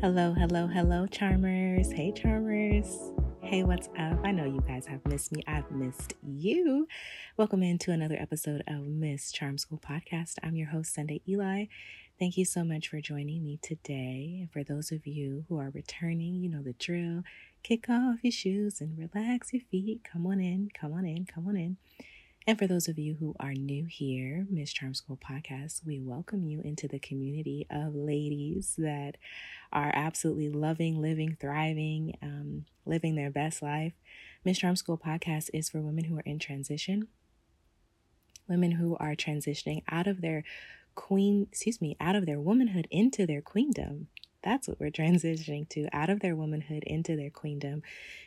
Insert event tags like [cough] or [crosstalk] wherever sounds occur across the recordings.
Hello, hello, hello, charmers. Hey, charmers. Hey, what's up? I know you guys have missed me. I've missed you. Welcome into another episode of Miss Charm School Podcast. I'm your host, Sunday Eli. Thank you so much for joining me today. And for those of you who are returning, you know the drill. Kick off your shoes and relax your feet. Come on in, come on in, come on in. And for those of you who are new here, Miss Charm School Podcast, we welcome you into the community of ladies that are absolutely loving, living, thriving, um, living their best life. Miss Charm School Podcast is for women who are in transition, women who are transitioning out of their queen, excuse me, out of their womanhood into their queendom. That's what we're transitioning to out of their womanhood into their queendom.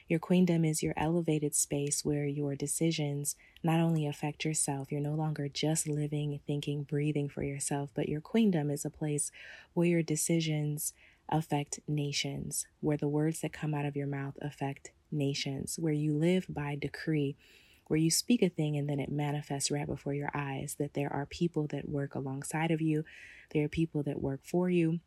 Your queendom is your elevated space where your decisions not only affect yourself, you're no longer just living, thinking, breathing for yourself, but your queendom is a place where your decisions affect nations, where the words that come out of your mouth affect nations, where you live by decree where you speak a thing and then it manifests right before your eyes that there are people that work alongside of you, there are people that work for you,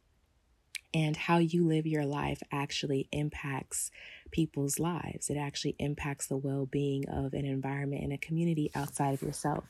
and how you live your life actually impacts people's lives. It actually impacts the well being of an environment and a community outside of yourself.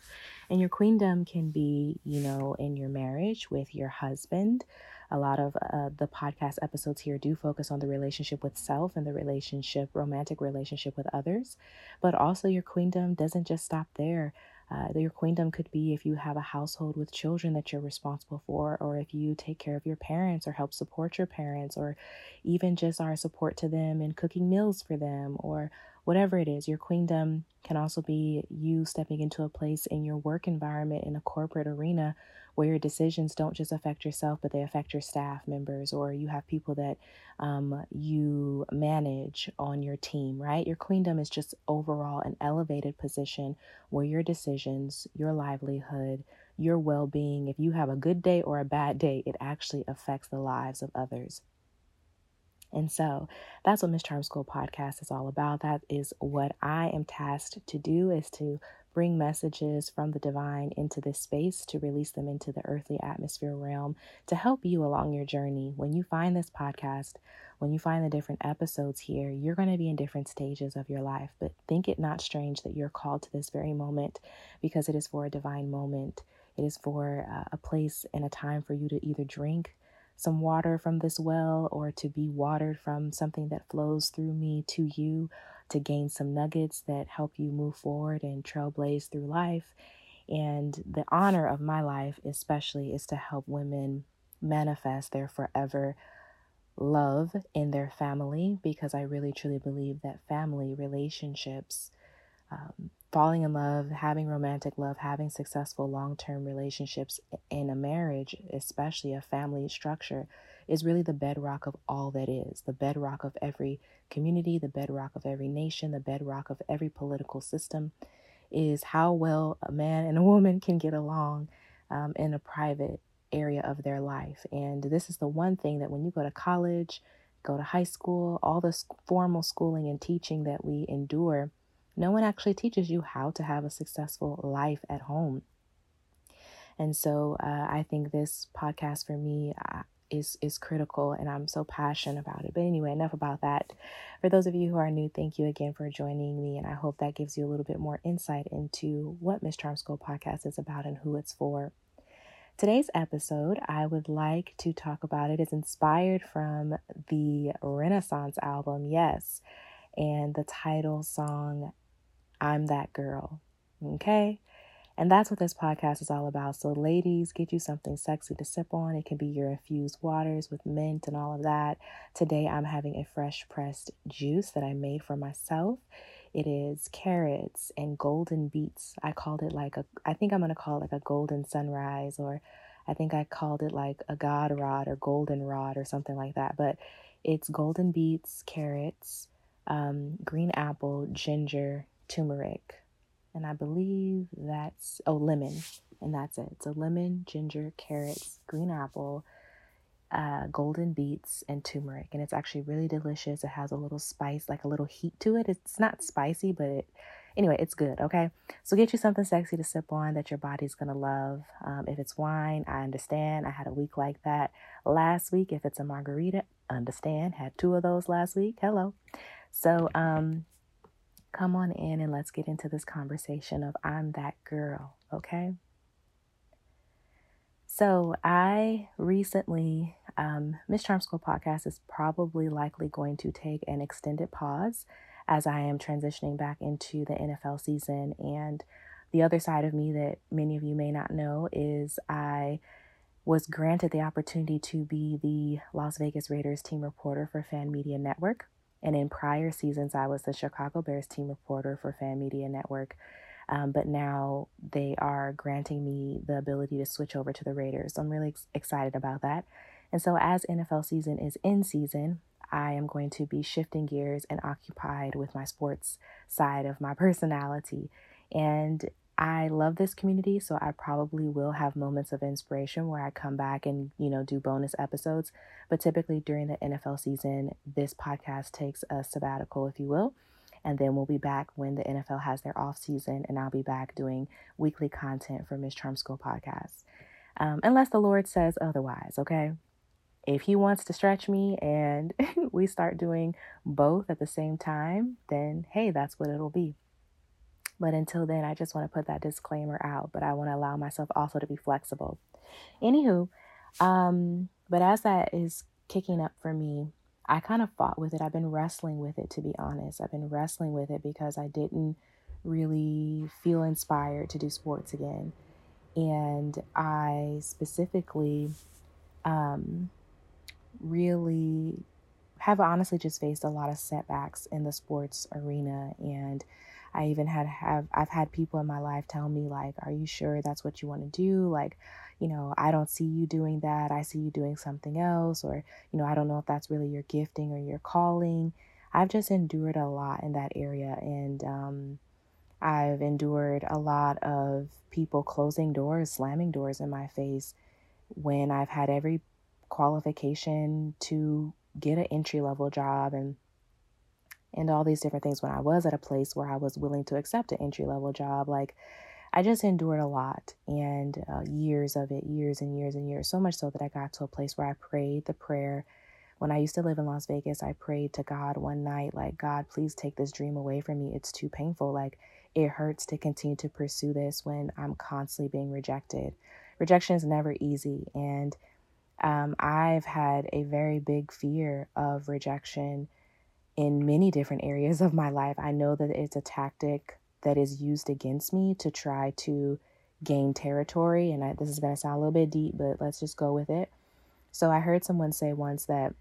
And your queendom can be, you know, in your marriage with your husband. A lot of uh, the podcast episodes here do focus on the relationship with self and the relationship, romantic relationship with others. But also, your queendom doesn't just stop there. Uh, your queendom could be if you have a household with children that you're responsible for, or if you take care of your parents or help support your parents, or even just are support to them in cooking meals for them, or whatever it is. Your queendom can also be you stepping into a place in your work environment in a corporate arena where your decisions don't just affect yourself, but they affect your staff members, or you have people that um, you manage on your team, right? Your queendom is just overall an elevated position where your decisions, your livelihood, your well being, if you have a good day or a bad day, it actually affects the lives of others. And so that's what Miss Charm School podcast is all about. That is what I am tasked to do is to bring messages from the divine into this space to release them into the earthly atmosphere realm to help you along your journey. When you find this podcast, when you find the different episodes here, you're going to be in different stages of your life. But think it not strange that you're called to this very moment because it is for a divine moment. It is for uh, a place and a time for you to either drink some water from this well or to be watered from something that flows through me to you to gain some nuggets that help you move forward and trailblaze through life. And the honor of my life, especially, is to help women manifest their forever love in their family because I really truly believe that family relationships, um, falling in love, having romantic love, having successful long term relationships in a marriage, especially a family structure, is really the bedrock of all that is, the bedrock of every community, the bedrock of every nation, the bedrock of every political system is how well a man and a woman can get along um, in a private area of their life. And this is the one thing that when you go to college, go to high school, all the formal schooling and teaching that we endure, no one actually teaches you how to have a successful life at home. And so uh, I think this podcast for me, is is critical and I'm so passionate about it. But anyway, enough about that. For those of you who are new, thank you again for joining me and I hope that gives you a little bit more insight into what Miss Charm School podcast is about and who it's for. Today's episode, I would like to talk about it is inspired from the Renaissance album, yes, and the title song I'm That Girl. Okay? And that's what this podcast is all about. So, ladies, get you something sexy to sip on. It can be your infused waters with mint and all of that. Today, I'm having a fresh pressed juice that I made for myself. It is carrots and golden beets. I called it like a, I think I'm going to call it like a golden sunrise, or I think I called it like a god rod or golden rod or something like that. But it's golden beets, carrots, um, green apple, ginger, turmeric and I believe that's oh lemon, and that's it. So lemon, ginger, carrots, green apple, uh, golden beets, and turmeric, and it's actually really delicious. It has a little spice, like a little heat to it. It's not spicy, but it Anyway, it's good, okay? So get you something sexy to sip on that your body's gonna love. Um, if it's wine, I understand. I had a week like that last week. If it's a margarita, understand. Had two of those last week. Hello. So um, come on in and let's get into this conversation of I'm that girl, okay? So I recently, um, Miss Charm School podcast is probably likely going to take an extended pause as I am transitioning back into the NFL season. And the other side of me that many of you may not know is I was granted the opportunity to be the Las Vegas Raiders team reporter for Fan Media Network. And in prior seasons, I was the Chicago Bears team reporter for Fan Media Network. Um, but now they are granting me the ability to switch over to the Raiders. So I'm really ex- excited about that. And so, as NFL season is in season, I am going to be shifting gears and occupied with my sports side of my [laughs] personality. And I love this community, so I probably will have moments of inspiration where I come back and, you know, do bonus episodes. But typically during the NFL season, this podcast takes a sabbatical, if you will. And then we'll be back when the NFL has their off season, and I'll be back doing weekly content for Miss Charm School podcast. Um, unless the Lord says otherwise, okay? If He wants to stretch me and [laughs] we start doing both at the same time, then hey, that's what it'll be. But until then, I just want to put that disclaimer out, but I want to allow myself also to be flexible. Anywho, um, but as that is kicking up for me, I kind of fought with it. I've been wrestling with it, to be honest. I've been wrestling with it because I didn't really feel inspired to do sports again. And I specifically um, really have honestly just faced a lot of setbacks in the sports arena and I even had have I've had people in my life tell me like, "Are you sure that's what you want to do?" Like, you know, I don't see you doing that. I see you doing something else or, you know, I don't know if that's really your gifting or your calling. I've just endured a lot in that area and um I've endured a lot of people closing doors, slamming doors in my face when I've had every qualification to get an entry level job and and all these different things when I was at a place where I was willing to accept an entry level job. Like, I just endured a lot and uh, years of it, years and years and years. So much so that I got to a place where I prayed the prayer. When I used to live in Las Vegas, I prayed to God one night, like, God, please take this dream away from me. It's too painful. Like, it hurts to continue to pursue this when I'm constantly being rejected. Rejection is never easy. And um, I've had a very big fear of rejection in many different areas of my life. I know that it's a tactic that is used against me to try to gain territory. And I, this is going to sound a little bit deep, but let's just go with it. So I heard someone say once that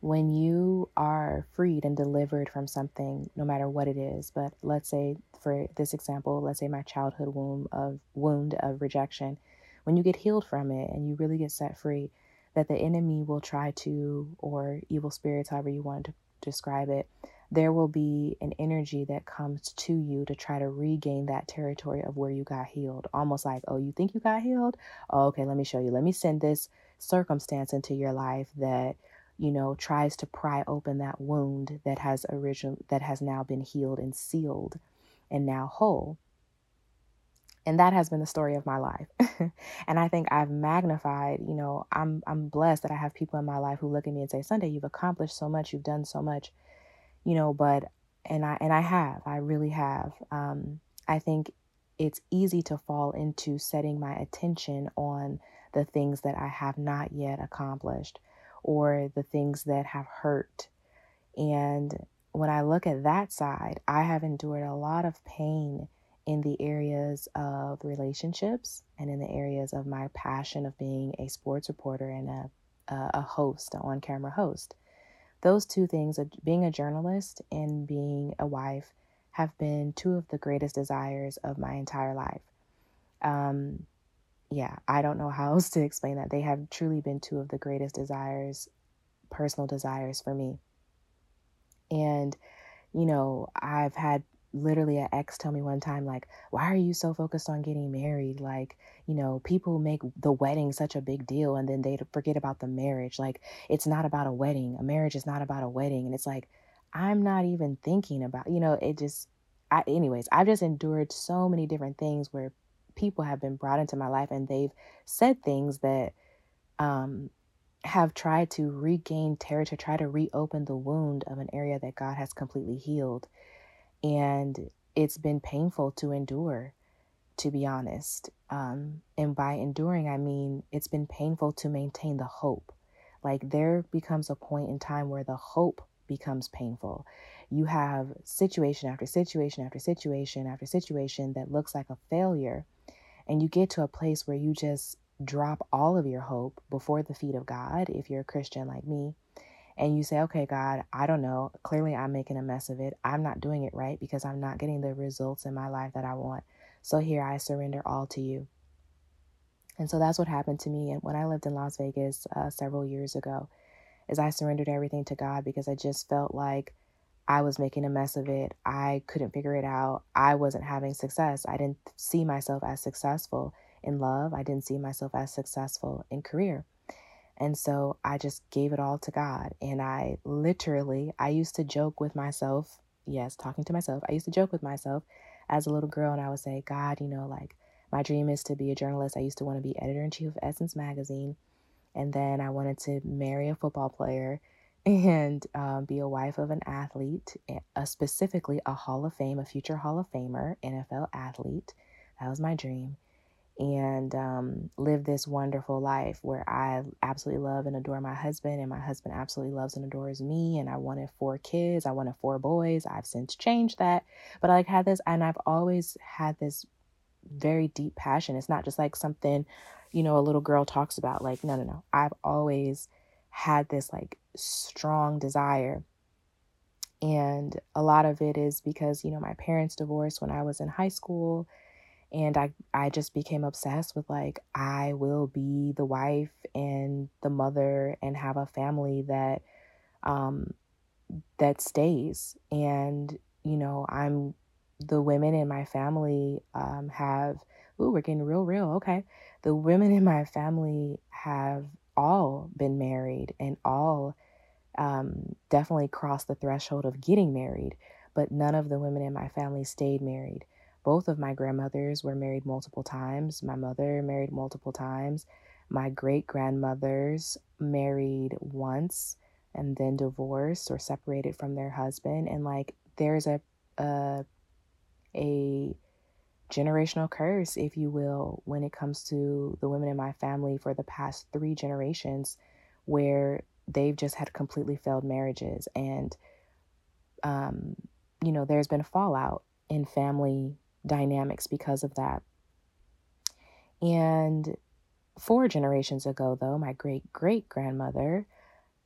when you are freed and delivered from something, no matter what it is, but let's say for this example, let's say my childhood wound of wound of rejection, when you get healed from it and you really get set free, that the enemy will try to, or evil spirits, however you want to describe it, there will be an energy that comes to you to try to regain that territory of where you got healed. Almost like, oh, you think you got healed? Oh, okay, let me show you. Let me send this circumstance into your life that you know tries to pry open that wound that has original that has now been healed and sealed and now whole and that has been the story of my life. [laughs] And i think i've magnified you know i'm i'm blessed that i have people in my life who look at me and say sunday you've accomplished so much. You've done so much. You know but and i and i have i really have. Um i think it's easy to fall into setting my attention on the things that i have not yet accomplished or the things that have hurt. And when i look at that side i have endured a lot of pain in the areas of relationships and in the areas of my passion of being a sports reporter and a a host, an on-camera host. Those two things, being a journalist and being a wife, have been two of the greatest desires of my entire life. Um, yeah, I don't know how [laughs] else to explain that. They have truly been two of the greatest desires, personal desires for me. And, you know, I've had literally an ex tell me one time like why are you so focused on getting married? Like you know people make the wedding such a big deal and then they forget about the marriage. Like it's not about a wedding. A marriage is not about a wedding. And it's like i'm not even thinking about you know it just I, anyways, I've just endured so many different things where people have been brought into my life and they've said things that um, have tried to regain territory, try to reopen the wound of an area that God has completely healed. And it's been painful to endure, to be honest. Um, and by enduring, I mean it's been painful to maintain the hope. Like there becomes a point in time where the hope becomes painful. You have situation after situation after situation after situation that looks like a failure. And you get to a place where you just drop all of your hope before the feet of God, if you're a Christian like me, and you say, okay, God, I don't know. Clearly, I'm making a mess of it. I'm not doing it right because I'm not getting the results in my life that I want. So here I surrender all to you. And so that's what happened to me. And when I lived in Las Vegas uh, several years ago, is I surrendered everything to God because I just felt like I was making a mess of it. I couldn't figure it out. I wasn't having success. I didn't see myself as successful in love. I didn't see myself as successful in career. And so I just gave it all to God. And I literally, I used to joke with myself. Yes, talking to myself. I used to joke with myself as a little girl and I would say, God, you know, like my dream is to be a journalist. I used to want to be editor in chief of Essence Magazine. And then I wanted to marry a football player [laughs] and um, be a wife of an athlete, uh, specifically a Hall of Fame, a future Hall of Famer, NFL athlete. That was my dream and um, live this wonderful life where I absolutely love and adore my husband, and my husband absolutely loves and adores me. And I wanted four kids, I wanted four boys. I've since changed that, but I like had this, and I've always had this very deep passion. It's not just like something, you know, a little girl talks about. Like, no, no, no. I've always had this like strong desire. And a lot of it is because, you know, my parents divorced when I was in high school and I I just became obsessed with like I will be the wife and the mother and have a family that um that stays. And you know I'm the women in my family um have ooh we're getting real real okay. The women in my family have all been married and all um definitely crossed the threshold of getting married but none of the women in my family stayed married both of my grandmothers were married multiple times. My mother married multiple times. My great grandmothers married once and then divorced or separated from their husband. And like there's a a, a generational curse, if you will, when it comes to the women in my family for the past three generations, where they've just had completely failed marriages. And, um, you know, there's been a fallout in family dynamics because of that. And four generations ago, though, my great great grandmother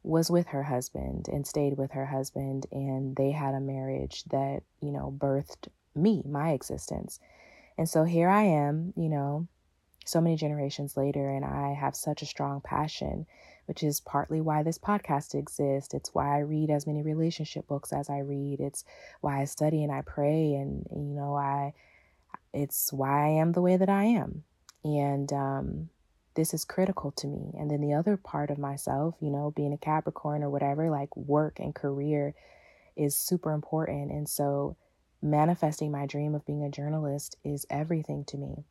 was with her husband and stayed with her husband, and they had a marriage that, you know, birthed me, my existence. And so here I am, you know, so many generations later, and I have such a strong passion, which is partly why this podcast exists. It's why I read as many relationship books as I read. It's why I study and I pray, and, you know, I, it's why I am the way that I am. And, um, this is critical to me. And then the other part of myself, you know, being a Capricorn or whatever, like work and career is super important. And so manifesting my dream of being a journalist is everything to me.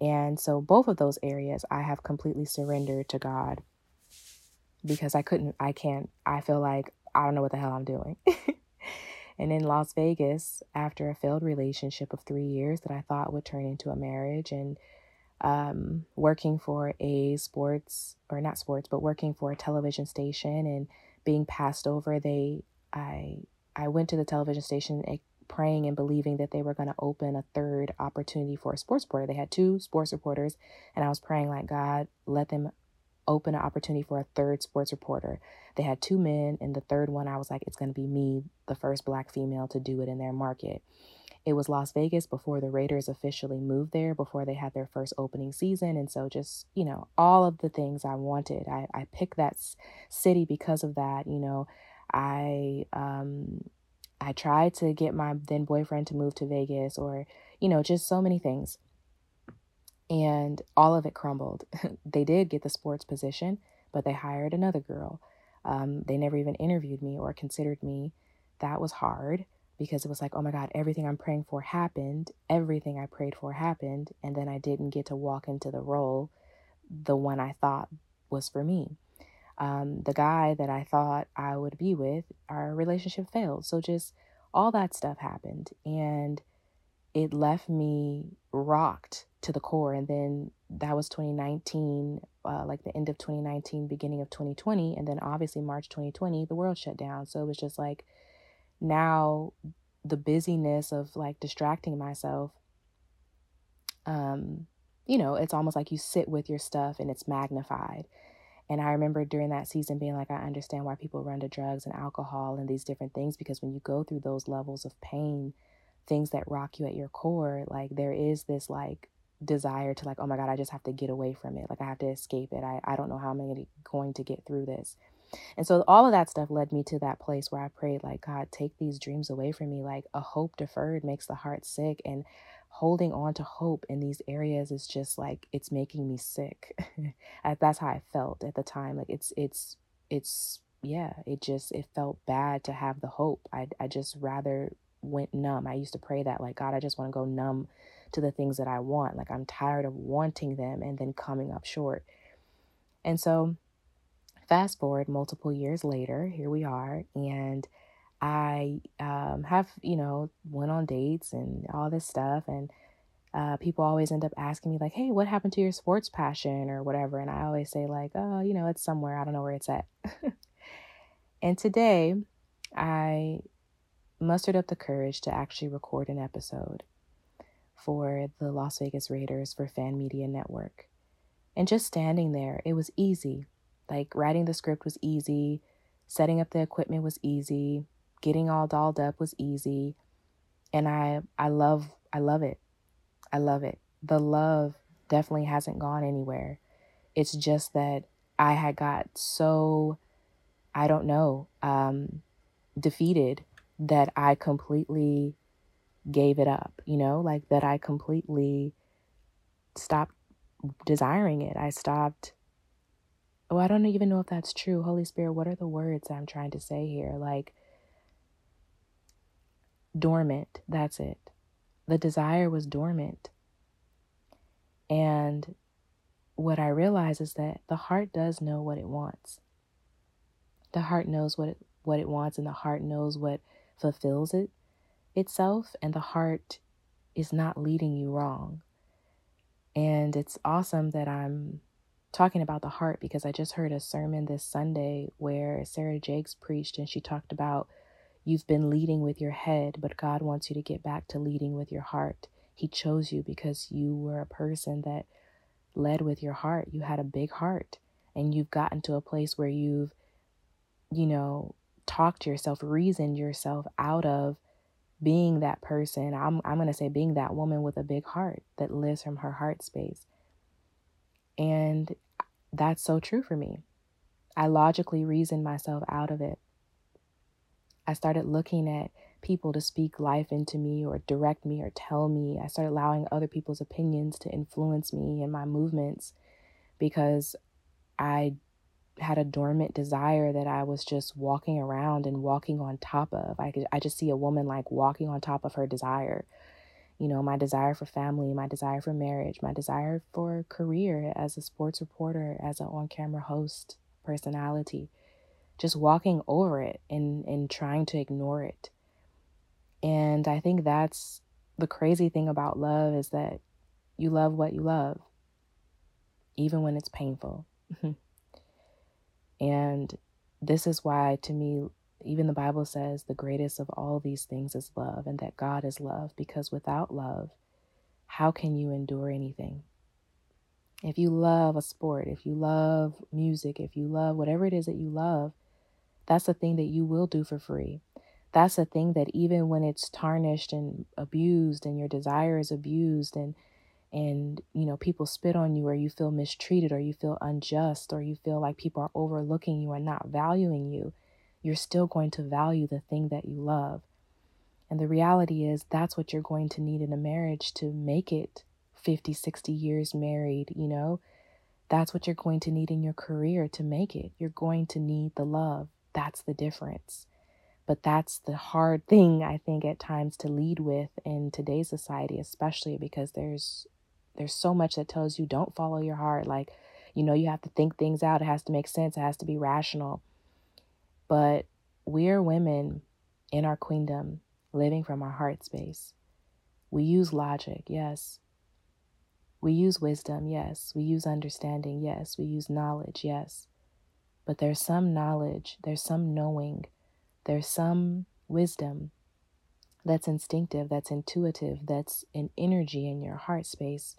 And so, both of those areas I have completely surrendered to God because I couldn't, I can't, I feel like I don't know what the hell I'm doing. [laughs] and in Las Vegas, after a failed relationship of three years that I thought would turn into a marriage, and um, working for a sports, or not sports, but working for a television station and being passed over, they, I, I went to the television station praying and believing that they were going to open a third opportunity for a sports reporter. They had two sports reporters, and I was praying, like, God, let them open an opportunity for a third sports reporter. They had two men, and the third one, I was like, it's going to be me, the first black female to do it in their market. It was Las Vegas before the Raiders officially moved there, before they had their first opening season. And so, just, you know, all of the things I wanted. I, I picked that city because of that. You know, I um, I tried to get my then boyfriend to move to Vegas or, you know, just so many things. And all of it crumbled. [laughs] they did get the sports position, but they hired another girl. Um, they never even interviewed me or considered me. That was hard because it was like, oh my God, everything I'm praying for happened. Everything I prayed for happened. And then I didn't get to walk into the role, the one I thought was for me. Um, the guy that I thought I would be with, our relationship failed. So just all that stuff happened. And it left me rocked to the core. And then that was 2019, uh, like the end of 2019, beginning of 2020. And then obviously March 2020, the world shut down. So it was just like now the busyness of like distracting myself. Um, you know, it's almost like you sit with your stuff and it's magnified. And I remember during that season being like, I understand why people run to drugs and alcohol and these different things because when you go through those levels of pain, things that rock you at your core, like there is this like desire to like, oh my God, I just have to get away from it. Like I have to escape it. I, I don't know how I'm going to get through this. And so all of that stuff led me to that place where I prayed, like, God, take these dreams away from me. Like a hope deferred makes the heart sick. And holding on to hope in these areas is just like it's making me sick. [laughs] That's how I felt at the time. Like it's it's it's yeah, it just it felt bad to have the hope. I I just rather went numb. I used to pray that, like, God, I just want to go numb to the things that I want. Like, I'm tired of wanting them and then coming up short. And so, fast forward multiple years later, here we are. And I um, have, you know, went on dates and all this stuff. And uh, people always end up asking me, like, hey, what happened to your sports passion or whatever? And I always say, like, oh, you know, it's somewhere. I don't know where it's at. [laughs] and today, I mustered up the courage to actually record an episode for the Las Vegas Raiders for Fan Media Network. And just standing there, it was easy. Like writing the script was easy, setting up the equipment was easy, getting all dolled up was easy. And I I love I love it. I love it. The love definitely hasn't gone anywhere. It's just that I had got so I don't know, um defeated that I completely gave it up, you know, like that I completely stopped desiring it. I stopped. Oh, I don't even know if that's true. Holy Spirit, what are the words I'm trying to say here? Like, dormant. That's it. The desire was dormant. And what I realize is that the heart does know what it wants. The heart knows what it, what it wants, and the heart knows what fulfills it itself and the heart is not leading you wrong. And it's awesome that I'm talking about the heart because I just heard a sermon this Sunday where Sarah Jakes preached and she talked about you've been leading with your head, but God wants you to get back to leading with your heart. He chose you because you were a person that led with your heart. You had a big heart and you've gotten to a place where you've, you know, talked yourself, reasoned yourself out of being that person. I'm I'm going to say being that woman with a big heart that lives from her heart space. And that's so true for me. I logically reasoned myself out of it. I started looking at people to speak life into me or direct me or tell me. I started allowing other people's opinions to influence me and my movements because I had a dormant desire that I was just walking around and walking on top of. I could I just see a woman like walking on top of her desire. You know, my desire for family, my desire for marriage, my desire for career as a sports reporter, as an on-camera host personality. Just walking over it and and trying to ignore it. And I think that's the crazy thing about love is that you love what you love even when it's painful. [laughs] And this is why, to me, even the Bible says the greatest of all these things is love, and that God is love, because without love, how can you endure anything? If you love a sport, if you love music, if you love whatever it is that you love, that's a thing that you will do for free. That's a thing that even when it's tarnished and abused and your desire is abused and and you know people spit on you or you feel mistreated or you feel unjust or you feel like people are overlooking you and not valuing you you're still going to value the thing that you love. And the reality is that's what you're going to need in a marriage to make it 50 60 years married you know? That's what you're going to need in your career to make it. You're going to need the love that's the difference But that's the hard thing I think at times to lead with in today's society, especially because there's there's so much that tells you don't follow your heart. Like, you know, you have to think things out. It has to make sense. It has to be rational. But we're women in our queendom living from our heart space. We use logic, yes. We use wisdom, yes. We use understanding, yes. We use knowledge, yes. But there's some knowledge, there's some knowing, there's some wisdom that's instinctive, that's intuitive, that's an energy in your heart space.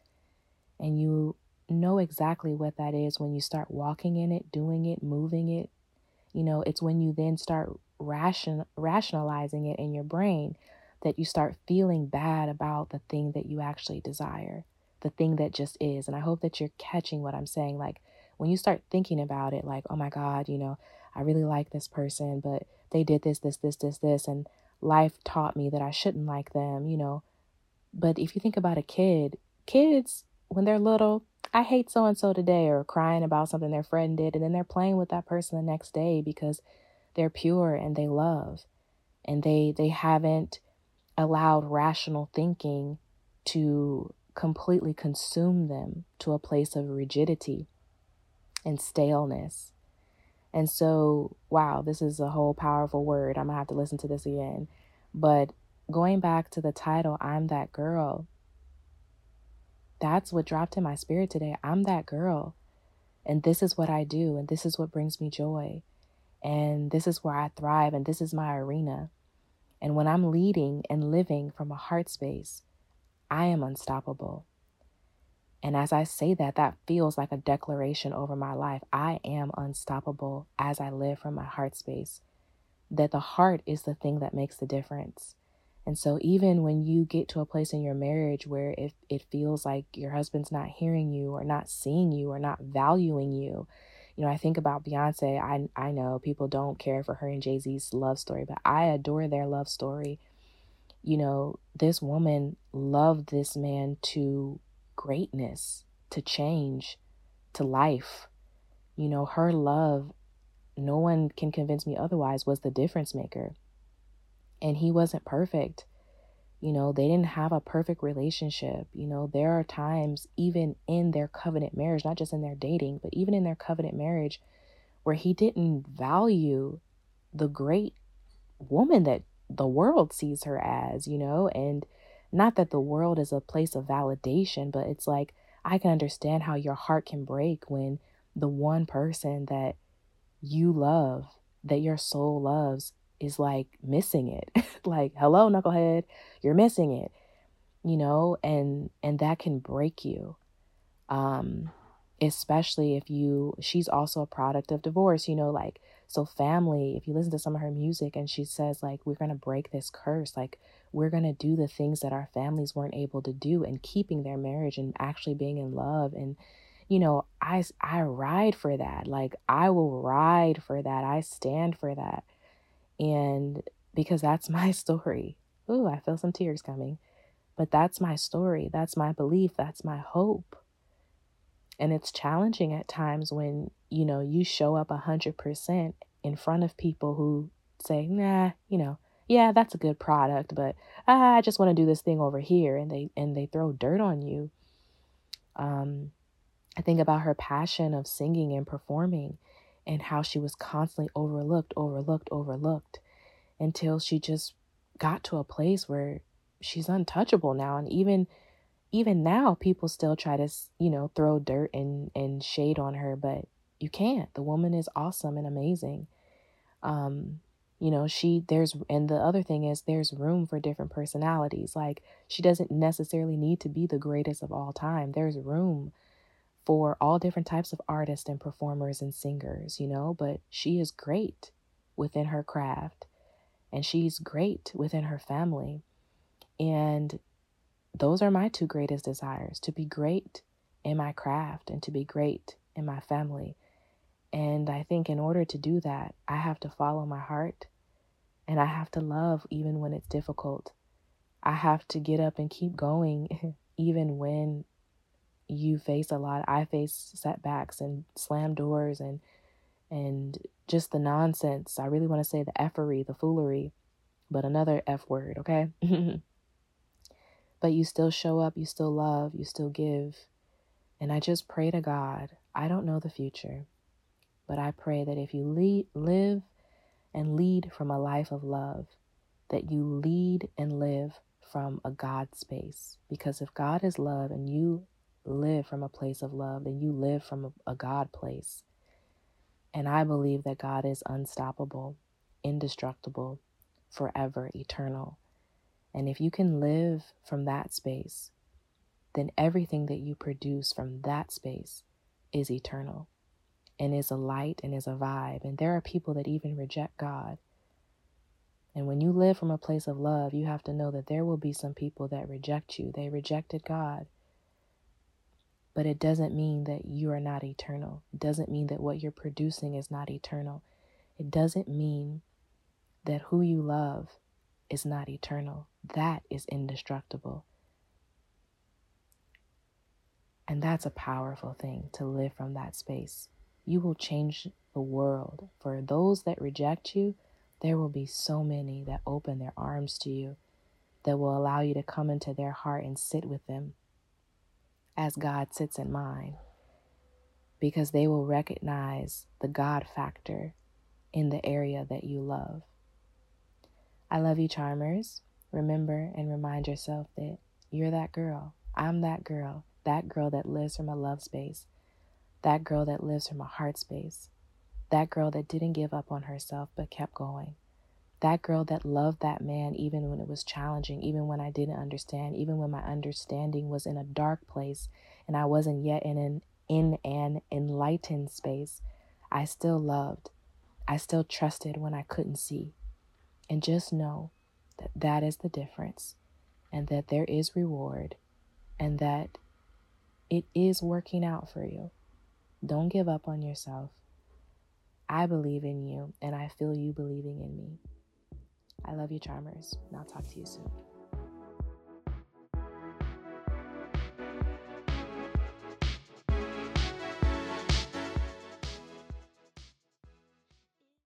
And you know exactly what that is when you start walking in it, doing it, moving it. You know, it's when you then start ration, rationalizing it in your brain that you start feeling bad about the thing that you actually desire, the thing that just is. And I hope that you're catching what I'm saying. Like when you start thinking about it, like, oh my God, you know, I really like this person, but they did this, this, this, this, this, and life taught me that I shouldn't like them, you know. But if you think about a kid, kids, when they're little, I hate so and so today, or crying about something their friend did, and then they're playing with that person the next day because they're pure and they love and they they haven't allowed rational thinking to completely consume them to a place of rigidity and staleness. And so, wow, this is a whole powerful word. I'm going to have to listen to this again. But going back to the title, I'm that girl, that's what dropped in my spirit today. I'm that girl. And this is what I do. And this is what brings me joy. And this is where I thrive. And this is my arena. And when I'm leading and living from a heart space, I am unstoppable. And as I say that, that feels like a declaration over my life. I am unstoppable as I live from my heart space. That the heart is the thing that makes the difference. And so, even when you get to a place in your marriage where it, it feels like your husband's not hearing you or not seeing you or not valuing you, you know, I think about Beyonce. I, I know people don't care for her and Jay Z's love story, but I adore their love story. You know, this woman loved this man to greatness, to change, to life. You know, her love, no one can convince me otherwise, was the difference maker and he wasn't perfect. You know, they didn't have a perfect relationship. You know, there are times, even in their covenant marriage, not just in their dating, but even in their covenant marriage, where he didn't value the great woman that the world sees her as, you know, and not that the world is a place of validation, but it's like I can understand how your heart can break when the one person that you love, that your soul loves, is like missing it. [laughs] like, hello, knucklehead, you're missing it. You know, and and that can break you. Um especially if you she's also a product of divorce, you know, like so family, if you listen to some of her music and she says like we're going to break this curse, like we're going to do the things that our families weren't able to do and keeping their marriage and actually being in love and you know, I I ride for that. Like I will ride for that. I stand for that. And because that's [laughs] my story. Ooh, I feel some tears coming. But that's my story. That's my belief. That's my hope. And it's challenging at times when, you know, you show up a 100% in front of people who say, nah, you know, yeah, that's a good product, but ah, I just want to do this thing over here. And they, and they throw dirt on you. Um, I think about her passion of singing and performing and how she was constantly overlooked, overlooked, overlooked until she just got to a place where she's untouchable now and even even now people still try to you know throw dirt and and shade on her but you can't. The woman is awesome and amazing. Um you know she there's and the other thing is there's room for different personalities. Like she doesn't necessarily need to be the greatest of all time. There's room for all different types of artists and performers and singers, you know, but she is great within her craft and she's great within her family. And those are my two greatest desires to be great in my craft and to be great in my family. And I think in order to do that, I have to follow my heart and I have to love even when it's difficult. I have to get up and keep going [laughs] even when you face a lot. I face setbacks and slam doors and and just the nonsense. I really want to say the effery, the foolery, but another F word, okay? [laughs] but you still show up, you still love, you still give. And I just pray to God. I don't know the future, but I pray that if you lead, live and lead from a life of love, that you lead and live from a God space. Because if God is love and you live from a place of love, then you live from a, a God place. And I believe that God is unstoppable, indestructible, forever, eternal. And if you can live from that space, then everything that you produce from that space is eternal and is a light and is a vibe. And there are people that even reject God. And when you live from a place of love, you have to know that there will be some people that reject you. They rejected God. But it doesn't mean that you are not eternal. It doesn't mean that what you're producing is not eternal. It doesn't mean that who you love is not eternal. That is indestructible. And that's a powerful thing to live from that space. You will change the world. For those that reject you, there will be so many that open their arms to you, that will allow you to come into their heart and sit with them as God sits in mine, because they will recognize the God factor in the area that you love. I love you, Charmers. Remember and remind yourself that you're that girl. I'm that girl. That girl that lives from a love space. That girl that lives from a heart space. That girl that didn't give up on herself but kept going. That girl that loved that man even when it was challenging, even when I didn't understand, even when my understanding was in a dark place and I wasn't yet in an in an enlightened space. I still loved. I still trusted when I couldn't see. And just know that that is the difference and that there is reward and that it is working out for you. Don't give up on yourself. I believe in you and I feel you believing in me. I love you, Charmers, and I'll talk to you soon.